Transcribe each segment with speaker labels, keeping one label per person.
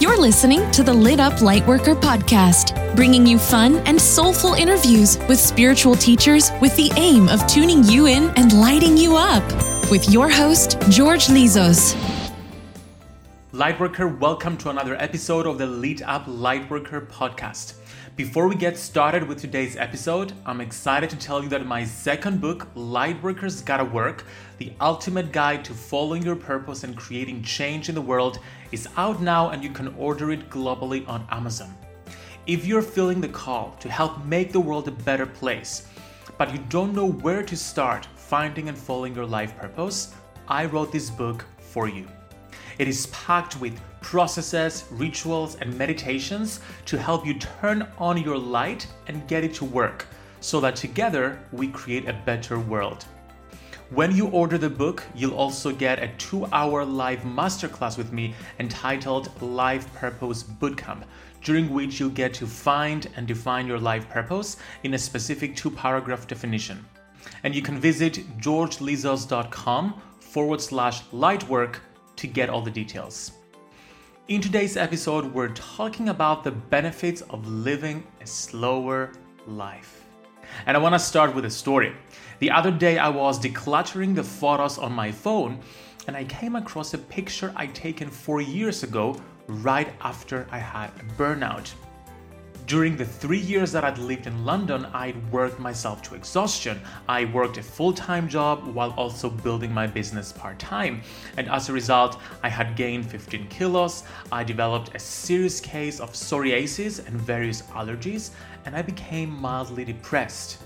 Speaker 1: You're listening to the Lit Up Lightworker podcast, bringing you fun and soulful interviews with spiritual teachers with the aim of tuning you in and lighting you up. With your host, George Lizos.
Speaker 2: Lightworker, welcome to another episode of the Lit Up Lightworker podcast. Before we get started with today's episode, I'm excited to tell you that my second book, Lightworkers Gotta Work The Ultimate Guide to Following Your Purpose and Creating Change in the World, is out now and you can order it globally on Amazon. If you're feeling the call to help make the world a better place, but you don't know where to start finding and following your life purpose, I wrote this book for you. It is packed with processes, rituals, and meditations to help you turn on your light and get it to work so that together we create a better world. When you order the book, you'll also get a two hour live masterclass with me entitled Life Purpose Bootcamp, during which you'll get to find and define your life purpose in a specific two paragraph definition. And you can visit georgelizos.com forward slash lightwork to get all the details. In today's episode, we're talking about the benefits of living a slower life. And I want to start with a story. The other day, I was decluttering the photos on my phone and I came across a picture I'd taken four years ago, right after I had a burnout. During the three years that I'd lived in London, I'd worked myself to exhaustion. I worked a full time job while also building my business part time. And as a result, I had gained 15 kilos, I developed a serious case of psoriasis and various allergies, and I became mildly depressed.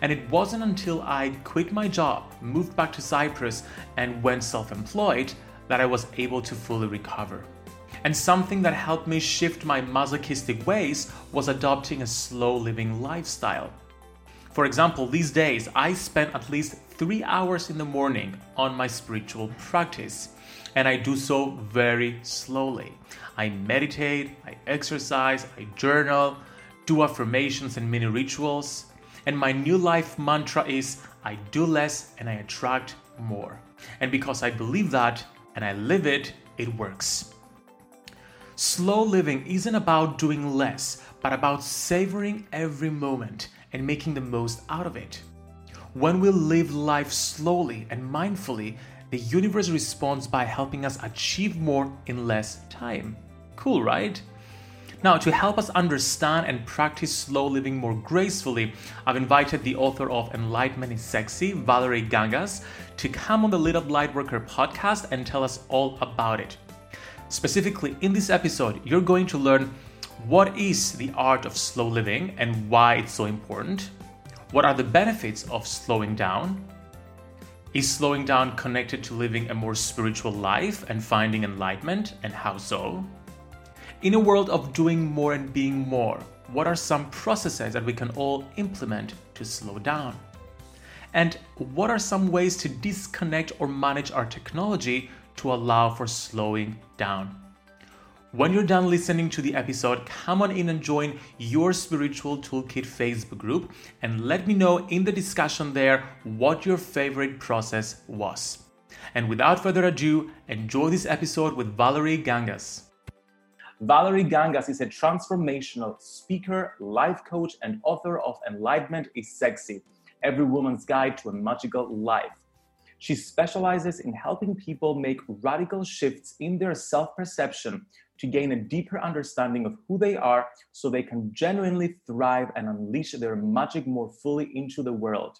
Speaker 2: And it wasn't until I quit my job, moved back to Cyprus, and went self employed that I was able to fully recover.
Speaker 3: And something that helped me shift my masochistic ways was adopting a slow living lifestyle. For example, these days I spend at least three hours in the morning on my spiritual practice, and I do so very slowly. I meditate, I exercise, I journal, do affirmations and mini rituals, and my new life mantra is I do less and I attract more. And because I believe that and I live it, it works. Slow living isn't about doing less, but about savoring every moment and making the most out of it. When we live life slowly and mindfully, the universe responds by helping us achieve more in less time. Cool, right? Now, to help us understand and practice slow living more gracefully, I've invited the author of Enlightenment is Sexy, Valerie Gangas, to come on the Lit Up Lightworker podcast and tell us all about it. Specifically, in this episode, you're going to learn what is the art of slow living and why it's so important? What are the benefits of slowing down? Is slowing down connected to living a more spiritual life and finding enlightenment, and how so? In a world of doing more and being more, what are some processes that we can all implement to slow down? And what are some ways to disconnect or manage our technology to allow for slowing down? When you're done listening to the episode, come on in and join your Spiritual Toolkit Facebook group and let me know in the discussion there what your favorite process was. And without further ado, enjoy this episode with Valerie Gangas. Valerie Gangas is a transformational speaker, life coach, and author of Enlightenment is Sexy Every Woman's Guide to a Magical Life. She specializes in helping people make radical shifts in their self perception to gain a deeper understanding of who they are so they can genuinely thrive and unleash their magic more fully into the world.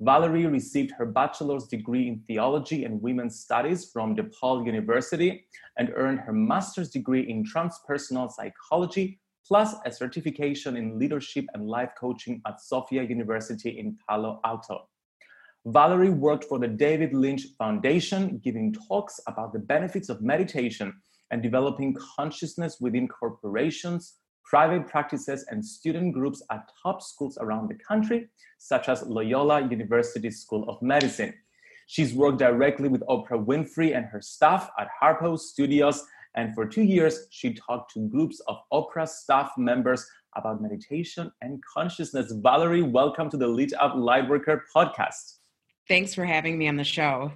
Speaker 3: Valerie received her bachelor's degree in theology and women's studies from DePaul University and earned her master's degree in transpersonal psychology, plus a certification in leadership and life coaching at Sofia University in Palo Alto. Valerie worked for the David Lynch Foundation, giving talks about the benefits of meditation and developing consciousness within corporations, private practices, and student groups at top schools around the country, such as Loyola University School of Medicine. She's worked directly with Oprah Winfrey and her staff at Harpo Studios, and for two years, she talked to groups of Oprah staff members about meditation and consciousness. Valerie, welcome to the Lit Up Lightworker podcast.
Speaker 4: Thanks for having me on the show.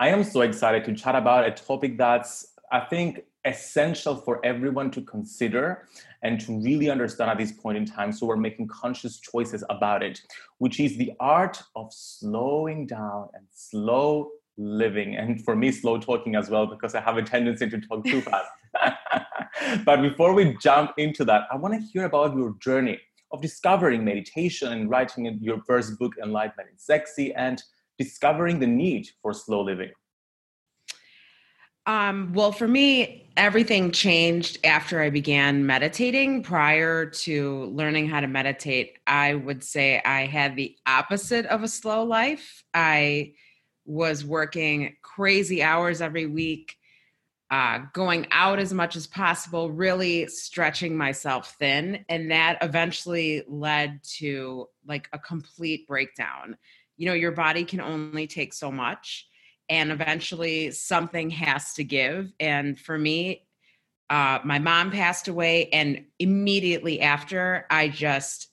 Speaker 3: I am so excited to chat about a topic that's I think, essential for everyone to consider and to really understand at this point in time. So we're making conscious choices about it, which is the art of slowing down and slow living. And for me, slow talking as well, because I have a tendency to talk too fast. but before we jump into that, I want to hear about your journey of discovering meditation and writing your first book, Enlightenment Sexy, and discovering the need for slow living.
Speaker 4: Um, well, for me, everything changed after I began meditating. Prior to learning how to meditate, I would say I had the opposite of a slow life. I was working crazy hours every week, uh, going out as much as possible, really stretching myself thin. And that eventually led to like a complete breakdown. You know, your body can only take so much and eventually something has to give. And for me, uh, my mom passed away, and immediately after, I just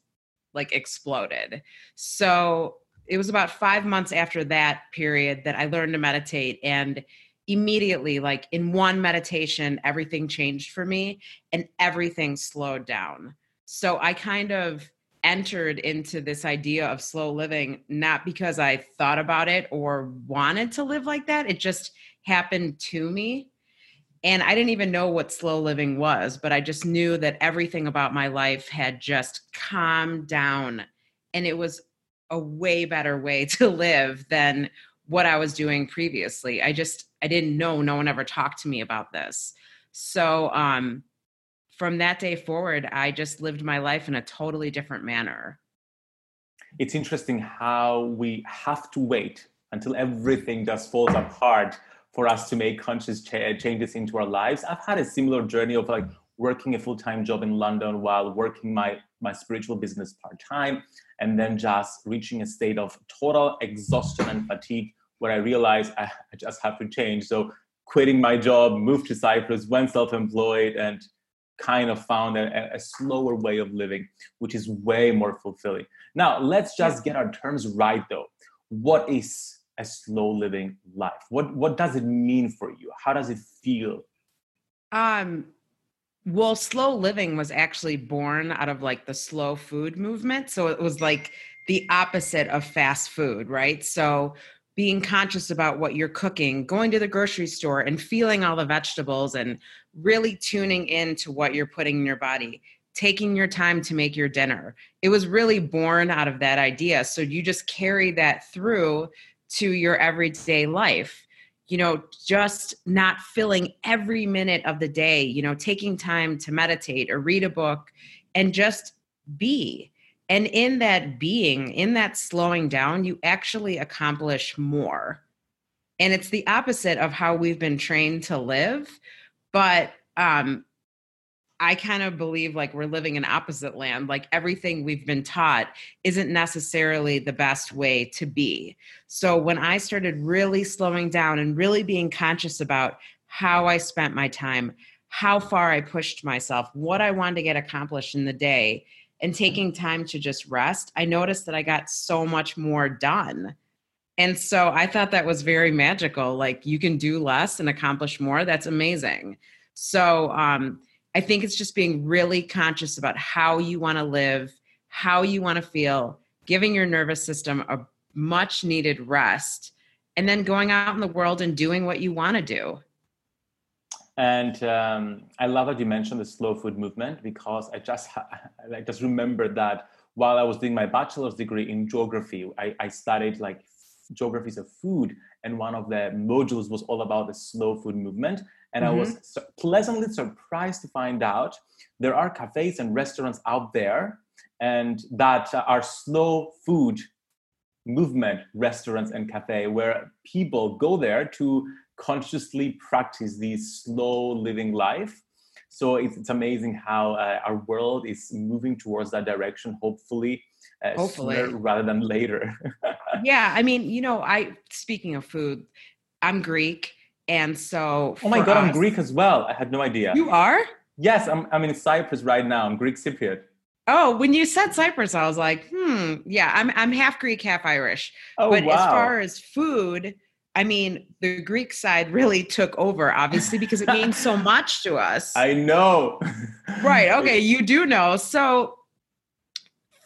Speaker 4: like exploded. So it was about five months after that period that I learned to meditate. And immediately, like in one meditation, everything changed for me and everything slowed down. So I kind of entered into this idea of slow living not because I thought about it or wanted to live like that. It just happened to me. And I didn't even know what slow living was, but I just knew that everything about my life had just calmed down. And it was a way better way to live than what I was doing previously. I just, I didn't know. No one ever talked to me about this. So, um, from that day forward, I just lived my life in a totally different manner.
Speaker 3: It's interesting how we have to wait until everything just falls apart for us to make conscious cha- changes into our lives. I've had a similar journey of like working a full-time job in London while working my my spiritual business part-time and then just reaching a state of total exhaustion and fatigue where I realized I, I just have to change. So quitting my job, moved to Cyprus, went self-employed and kind of found a, a, slower way of living, which is way more fulfilling. Now, let's just get our terms right though. What is a slow living life? What what does it mean for you? How does it feel?
Speaker 4: Um well, slow living was actually born out of like the slow food movement. So it was like the opposite of fast food, right? So being conscious about what you're cooking, going to the grocery store and feeling all the vegetables and really tuning into what you're putting in your body, taking your time to make your dinner. It was really born out of that idea. So you just carry that through to your everyday life. You know, just not filling every minute of the day, you know, taking time to meditate or read a book and just be. And in that being, in that slowing down, you actually accomplish more. And it's the opposite of how we've been trained to live. But um, I kind of believe like we're living in opposite land. Like everything we've been taught isn't necessarily the best way to be. So when I started really slowing down and really being conscious about how I spent my time, how far I pushed myself, what I wanted to get accomplished in the day, and taking time to just rest, I noticed that I got so much more done. And so I thought that was very magical. Like you can do less and accomplish more. That's amazing. So um, I think it's just being really conscious about how you want to live, how you want to feel, giving your nervous system a much needed rest, and then going out in the world and doing what you want to do.
Speaker 3: And um, I love that you mentioned the slow food movement because I just I just remembered that while I was doing my bachelor's degree in geography, I, I studied like geographies of food and one of the modules was all about the slow food movement and mm-hmm. i was mm-hmm. pleasantly surprised to find out there are cafes and restaurants out there and that are slow food movement restaurants and cafe where people go there to consciously practice this slow living life so it's, it's amazing how uh, our world is moving towards that direction hopefully uh, Hopefully. rather than later.
Speaker 4: yeah, I mean, you know, I speaking of food, I'm Greek, and so
Speaker 3: oh my god, us, I'm Greek as well. I had no idea.
Speaker 4: You are?
Speaker 3: Yes, I'm. I'm in Cyprus right now. I'm Greek Cypriot.
Speaker 4: Oh, when you said Cyprus, I was like, hmm, yeah, I'm I'm half Greek, half Irish.
Speaker 3: Oh,
Speaker 4: but
Speaker 3: wow.
Speaker 4: as far as food, I mean, the Greek side really took over, obviously, because it means so much to us.
Speaker 3: I know.
Speaker 4: right. Okay. You do know. So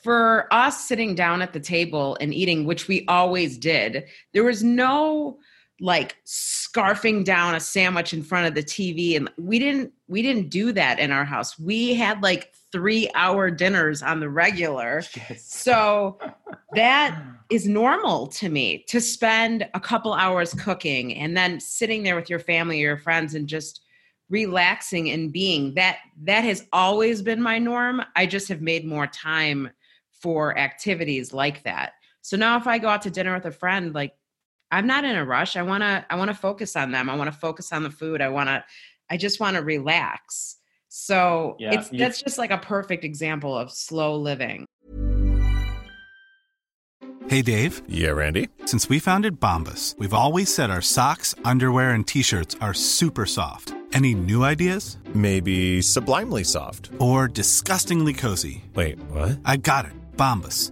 Speaker 4: for us sitting down at the table and eating, which we always did, there was no like scarfing down a sandwich in front of the TV and we didn't we didn't do that in our house. We had like 3 hour dinners on the regular. Yes. So that is normal to me to spend a couple hours cooking and then sitting there with your family or your friends and just relaxing and being that that has always been my norm. I just have made more time for activities like that. So now if I go out to dinner with a friend, like I'm not in a rush. I want to I want to focus on them. I want to focus on the food. I want to I just want to relax. So yeah, it's that's just like a perfect example of slow living.
Speaker 5: Hey Dave.
Speaker 6: Yeah, Randy.
Speaker 5: Since we founded Bombas, we've always said our socks, underwear and t-shirts are super soft. Any new ideas?
Speaker 6: Maybe sublimely soft
Speaker 5: or disgustingly cozy.
Speaker 6: Wait, what?
Speaker 5: I got it. Bombas.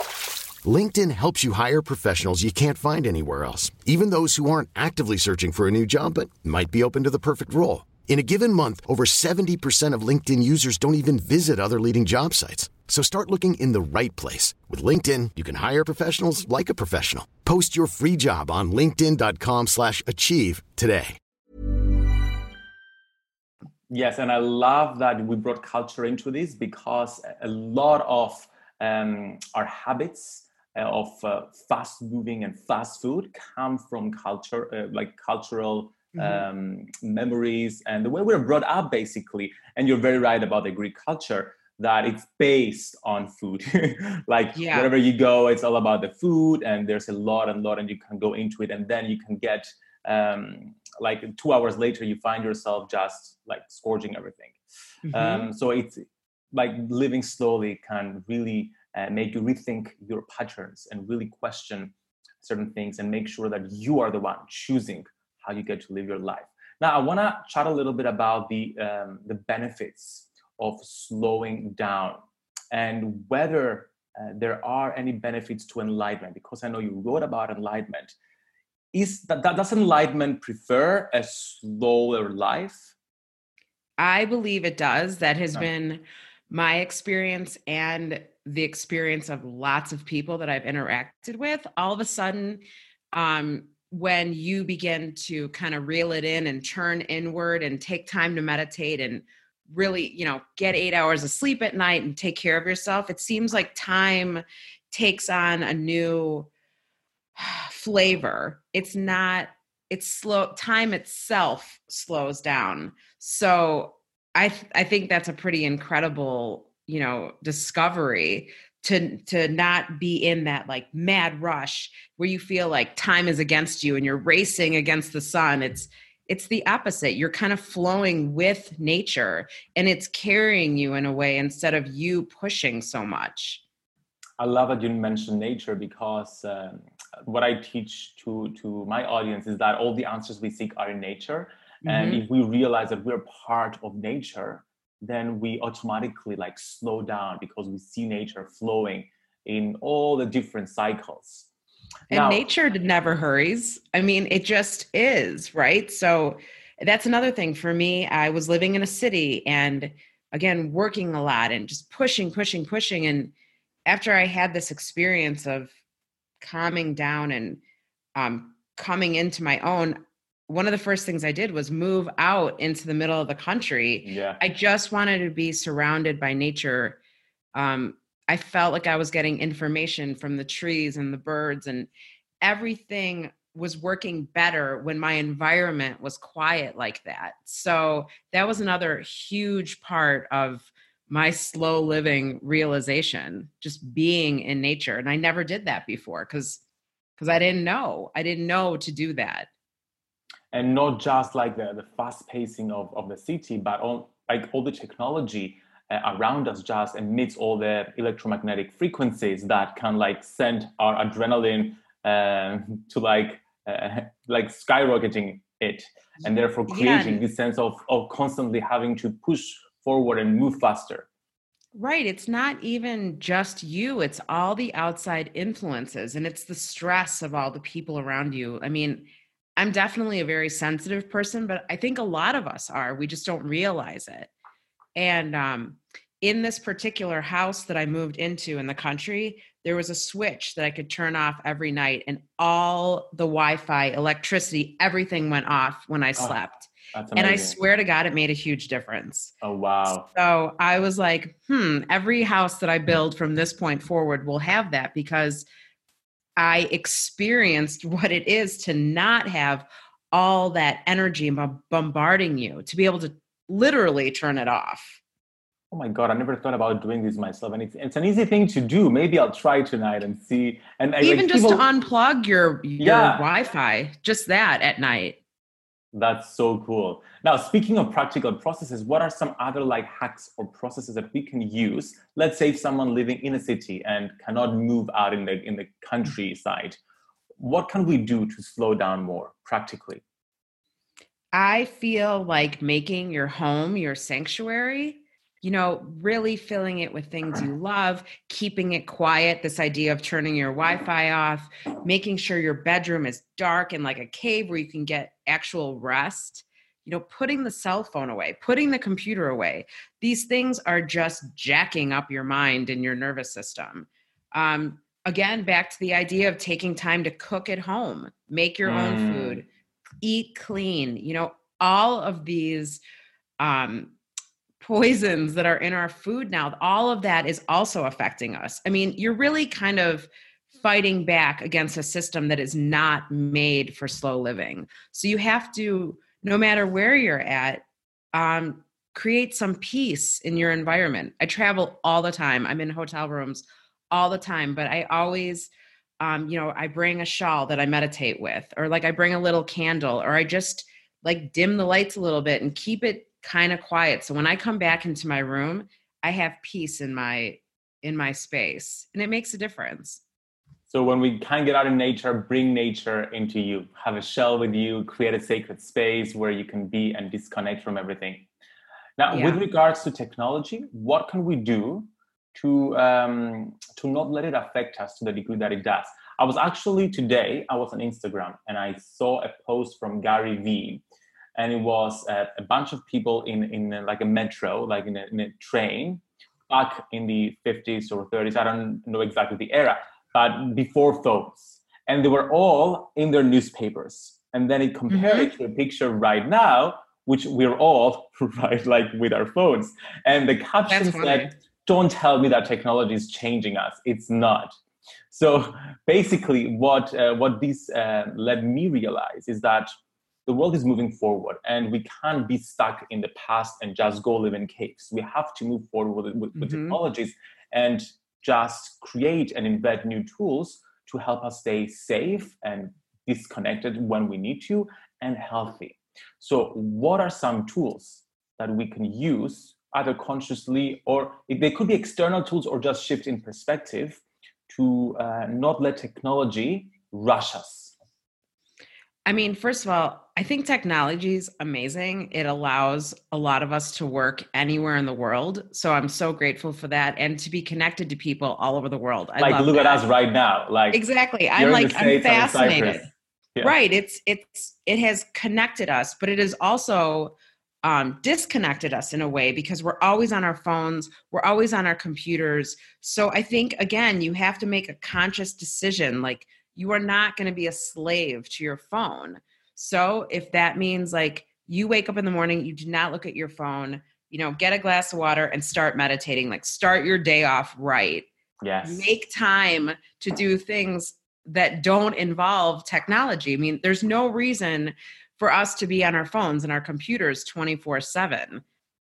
Speaker 7: LinkedIn helps you hire professionals you can't find anywhere else, even those who aren't actively searching for a new job but might be open to the perfect role. In a given month, over 70% of LinkedIn users don't even visit other leading job sites. So start looking in the right place. With LinkedIn, you can hire professionals like a professional. Post your free job on linkedin.com slash achieve today.
Speaker 3: Yes, and I love that we brought culture into this because a lot of um, our habits of uh, fast moving and fast food come from culture, uh, like cultural mm-hmm. um, memories and the way we're brought up, basically. And you're very right about the Greek culture that it's based on food. like yeah. wherever you go, it's all about the food, and there's a lot and lot, and you can go into it, and then you can get um, like two hours later, you find yourself just like scourging everything. Mm-hmm. Um, so it's like living slowly can really uh, make you rethink your patterns and really question certain things and make sure that you are the one choosing how you get to live your life. Now, I want to chat a little bit about the um, the benefits of slowing down and whether uh, there are any benefits to enlightenment because I know you wrote about enlightenment. Is that, that does enlightenment prefer a slower life?
Speaker 4: I believe it does. That has been my experience and the experience of lots of people that I've interacted with. All of a sudden, um, when you begin to kind of reel it in and turn inward and take time to meditate and really, you know, get eight hours of sleep at night and take care of yourself, it seems like time takes on a new flavor. It's not, it's slow, time itself slows down. So I, th- I think that's a pretty incredible, you know, discovery to to not be in that like mad rush where you feel like time is against you and you're racing against the sun. It's it's the opposite. You're kind of flowing with nature and it's carrying you in a way instead of you pushing so much.
Speaker 3: I love that you mentioned nature because um, what i teach to to my audience is that all the answers we seek are in nature mm-hmm. and if we realize that we're part of nature then we automatically like slow down because we see nature flowing in all the different cycles
Speaker 4: and now, nature never hurries. I mean, it just is, right? So that's another thing for me. I was living in a city and again, working a lot and just pushing, pushing, pushing. And after I had this experience of calming down and um, coming into my own, one of the first things I did was move out into the middle of the country.
Speaker 3: Yeah.
Speaker 4: I just wanted to be surrounded by nature. Um, I felt like I was getting information from the trees and the birds, and everything was working better when my environment was quiet like that. So that was another huge part of my slow living realization, just being in nature. And I never did that before because because I didn't know. I didn't know to do that.
Speaker 3: And not just like the, the fast pacing of, of the city, but all like all the technology uh, around us just emits all the electromagnetic frequencies that can like send our adrenaline uh, to like uh, like skyrocketing it and therefore creating yeah. this sense of, of constantly having to push forward and move faster
Speaker 4: Right. It's not even just you, it's all the outside influences and it's the stress of all the people around you. I mean, I'm definitely a very sensitive person, but I think a lot of us are. We just don't realize it. And um, in this particular house that I moved into in the country, there was a switch that I could turn off every night, and all the Wi Fi, electricity, everything went off when I oh, slept. Oh, and I swear to God, it made a huge difference.
Speaker 3: Oh, wow.
Speaker 4: So I was like, hmm, every house that I build from this point forward will have that because I experienced what it is to not have all that energy bombarding you, to be able to literally turn it off.
Speaker 3: Oh my god, I never thought about doing this myself, and it's, it's an easy thing to do. Maybe I'll try tonight and see. And
Speaker 4: even like, just people... to unplug your your yeah. Wi-Fi, just that at night.
Speaker 3: That's so cool. Now, speaking of practical processes, what are some other like hacks or processes that we can use? Let's say if someone living in a city and cannot move out in the in the countryside, what can we do to slow down more practically?
Speaker 4: I feel like making your home your sanctuary, you know, really filling it with things you love, keeping it quiet, this idea of turning your Wi Fi off, making sure your bedroom is dark and like a cave where you can get actual rest, you know, putting the cell phone away, putting the computer away. These things are just jacking up your mind and your nervous system. Um, again, back to the idea of taking time to cook at home, make your mm. own food eat clean, you know, all of these um, poisons that are in our food now, all of that is also affecting us. I mean, you're really kind of fighting back against a system that is not made for slow living. So you have to, no matter where you're at, um, create some peace in your environment. I travel all the time. I'm in hotel rooms all the time, but I always, um, you know, I bring a shawl that I meditate with, or like I bring a little candle, or I just like dim the lights a little bit and keep it kind of quiet. So when I come back into my room, I have peace in my in my space, and it makes a difference.
Speaker 3: So when we can get out in nature, bring nature into you, have a shell with you, create a sacred space where you can be and disconnect from everything. Now, yeah. with regards to technology, what can we do to um, to not let it affect us to the degree that it does? I was actually today, I was on Instagram and I saw a post from Gary Vee, and it was uh, a bunch of people in in a, like a metro, like in a, in a train, back in the 50s or 30s. I don't know exactly the era, but before phones, and they were all in their newspapers. And then it compared mm-hmm. it to a picture right now which we're all right like with our phones and the caption said don't tell me that technology is changing us it's not so basically what uh, what this uh, led me realize is that the world is moving forward and we can't be stuck in the past and just go live in caves we have to move forward with, with, mm-hmm. with technologies and just create and embed new tools to help us stay safe and disconnected when we need to and healthy so, what are some tools that we can use either consciously or they could be external tools or just shift in perspective to uh, not let technology rush us?
Speaker 4: I mean, first of all, I think technology is amazing. It allows a lot of us to work anywhere in the world. So I'm so grateful for that and to be connected to people all over the world. I
Speaker 3: like look
Speaker 4: that.
Speaker 3: at us right now. Like
Speaker 4: Exactly. I'm like I'm fascinated yeah. right it's it's it has connected us but it has also um, disconnected us in a way because we're always on our phones we're always on our computers so i think again you have to make a conscious decision like you are not going to be a slave to your phone so if that means like you wake up in the morning you do not look at your phone you know get a glass of water and start meditating like start your day off right
Speaker 3: yes
Speaker 4: make time to do things that don't involve technology. I mean, there's no reason for us to be on our phones and our computers 24 7.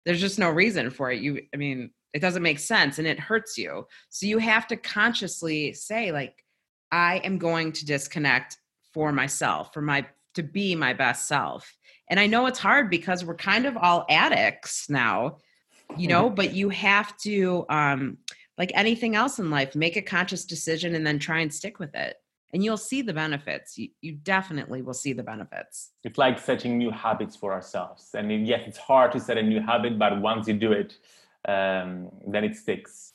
Speaker 4: There's just no reason for it. You, I mean, it doesn't make sense and it hurts you. So you have to consciously say, like, I am going to disconnect for myself, for my to be my best self. And I know it's hard because we're kind of all addicts now, you know, mm-hmm. but you have to um like anything else in life, make a conscious decision and then try and stick with it and you'll see the benefits. You, you definitely will see the benefits.
Speaker 3: It's like setting new habits for ourselves. I mean, yes, it's hard to set a new habit, but once you do it, um, then it sticks.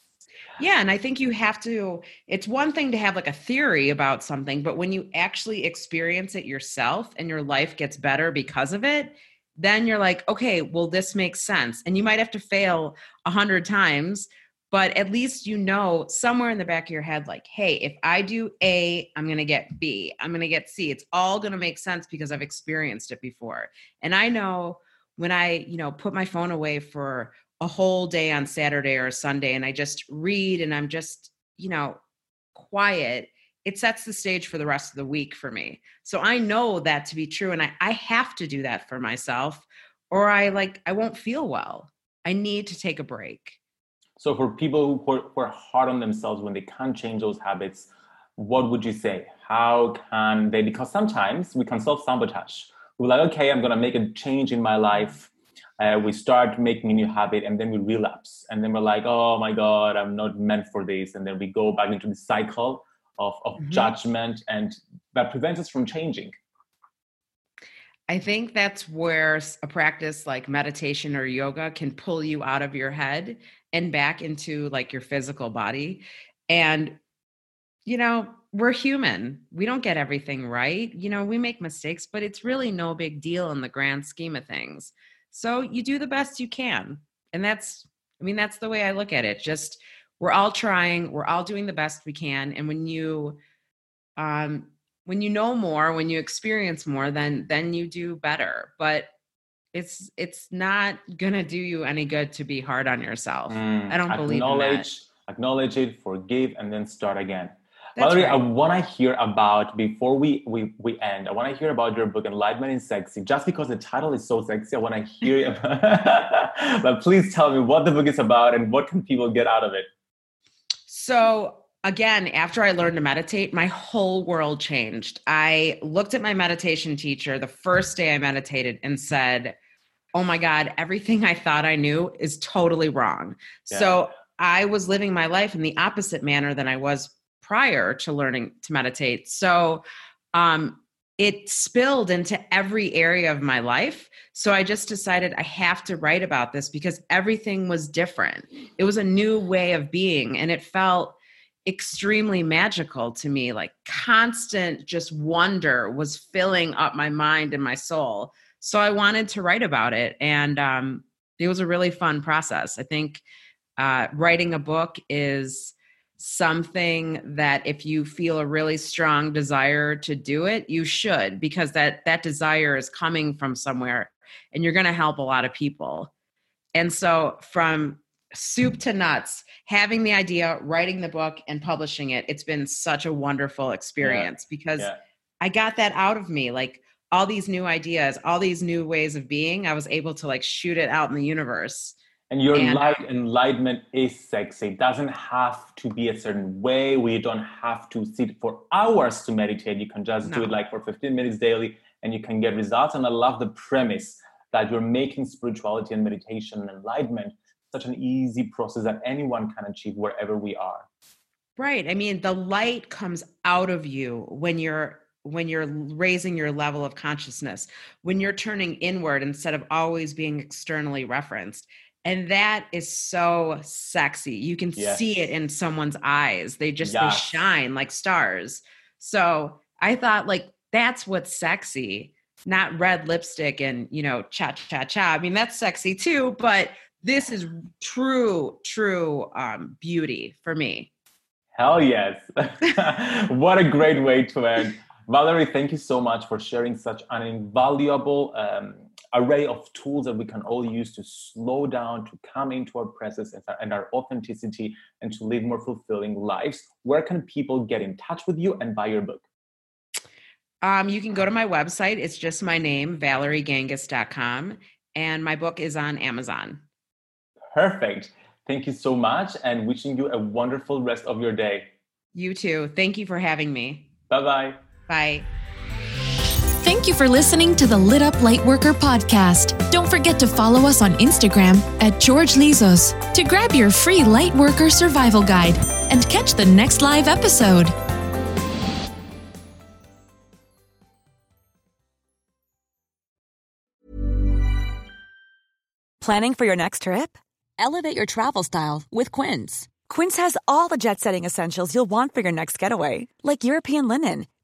Speaker 4: Yeah, and I think you have to. It's one thing to have like a theory about something, but when you actually experience it yourself and your life gets better because of it, then you're like, okay, well, this makes sense. And you might have to fail a hundred times, but at least you know somewhere in the back of your head like hey if i do a i'm going to get b i'm going to get c it's all going to make sense because i've experienced it before and i know when i you know put my phone away for a whole day on saturday or a sunday and i just read and i'm just you know quiet it sets the stage for the rest of the week for me so i know that to be true and i, I have to do that for myself or i like i won't feel well i need to take a break
Speaker 3: so for people who are, hard on themselves when they can't change those habits, what would you say? How can they? Because sometimes we can self sabotage. We're like, okay, I'm gonna make a change in my life. Uh, we start making a new habit and then we relapse. And then we're like, oh my God, I'm not meant for this. And then we go back into the cycle of, of mm-hmm. judgment and that prevents us from changing.
Speaker 4: I think that's where a practice like meditation or yoga can pull you out of your head and back into like your physical body. And, you know, we're human. We don't get everything right. You know, we make mistakes, but it's really no big deal in the grand scheme of things. So you do the best you can. And that's, I mean, that's the way I look at it. Just, we're all trying, we're all doing the best we can. And when you, um, when you know more, when you experience more, then then you do better. But it's it's not gonna do you any good to be hard on yourself.
Speaker 3: Mm,
Speaker 4: I don't believe in that.
Speaker 3: acknowledge, acknowledge it, forgive, and then start again.
Speaker 4: That's
Speaker 3: Valerie, I want to hear about before we, we we end. I want to hear about your book Enlightenment is Sexy. Just because the title is so sexy, I want to hear. About. but please tell me what the book is about and what can people get out of it.
Speaker 4: So again, after I learned to meditate, my whole world changed. I looked at my meditation teacher the first day I meditated and said, Oh my God, everything I thought I knew is totally wrong. So I was living my life in the opposite manner than I was prior to learning to meditate. So um, it spilled into every area of my life. So I just decided I have to write about this because everything was different. It was a new way of being, and it felt extremely magical to me. Like constant just wonder was filling up my mind and my soul. So I wanted to write about it, and um, it was a really fun process. I think uh, writing a book is something that if you feel a really strong desire to do it you should because that that desire is coming from somewhere and you're going to help a lot of people. And so from soup to nuts having the idea writing the book and publishing it it's been such a wonderful experience because
Speaker 3: yeah.
Speaker 4: i got that out of me like all these new ideas all these new ways of being i was able to like shoot it out in the universe
Speaker 3: And your
Speaker 4: And-
Speaker 3: light enlightenment is sexy. It doesn't have to be a certain way. We don't have to sit for hours to meditate. You can just do it like for 15 minutes daily and you can get results. And I love the premise that you're making spirituality and meditation and enlightenment such an easy process that anyone can achieve wherever we are.
Speaker 4: Right. I mean, the light comes out of you when you're when you're raising your level of consciousness, when you're turning inward instead of always being externally referenced. And that is so sexy. You can
Speaker 3: Yes.
Speaker 4: see it in someone's eyes. They just they shine like stars. So, I thought like that's what's sexy, not red lipstick and, you know, cha cha cha. I mean, that's sexy too, but this is true true um beauty for me.
Speaker 3: Hell yes. what a great way to end. Valerie, thank you so much for sharing such an invaluable um, array of tools that we can all use to slow down, to come into our presence and our, and our authenticity, and to live more fulfilling lives. Where can people get in touch with you and buy your book?
Speaker 4: Um, you can go to my website. It's just my name, valeriegangas.com. And my book is on Amazon.
Speaker 3: Perfect. Thank you so much and wishing you a wonderful rest of your day.
Speaker 4: You too. Thank you for having me.
Speaker 3: Bye bye
Speaker 4: bye.
Speaker 1: You for listening to the Lit Up Lightworker podcast. Don't forget to follow us on Instagram at George Lizos to grab your free Lightworker survival guide and catch the next live episode.
Speaker 8: Planning for your next trip? Elevate your travel style with Quince. Quince has all the jet setting essentials you'll want for your next getaway, like European linen,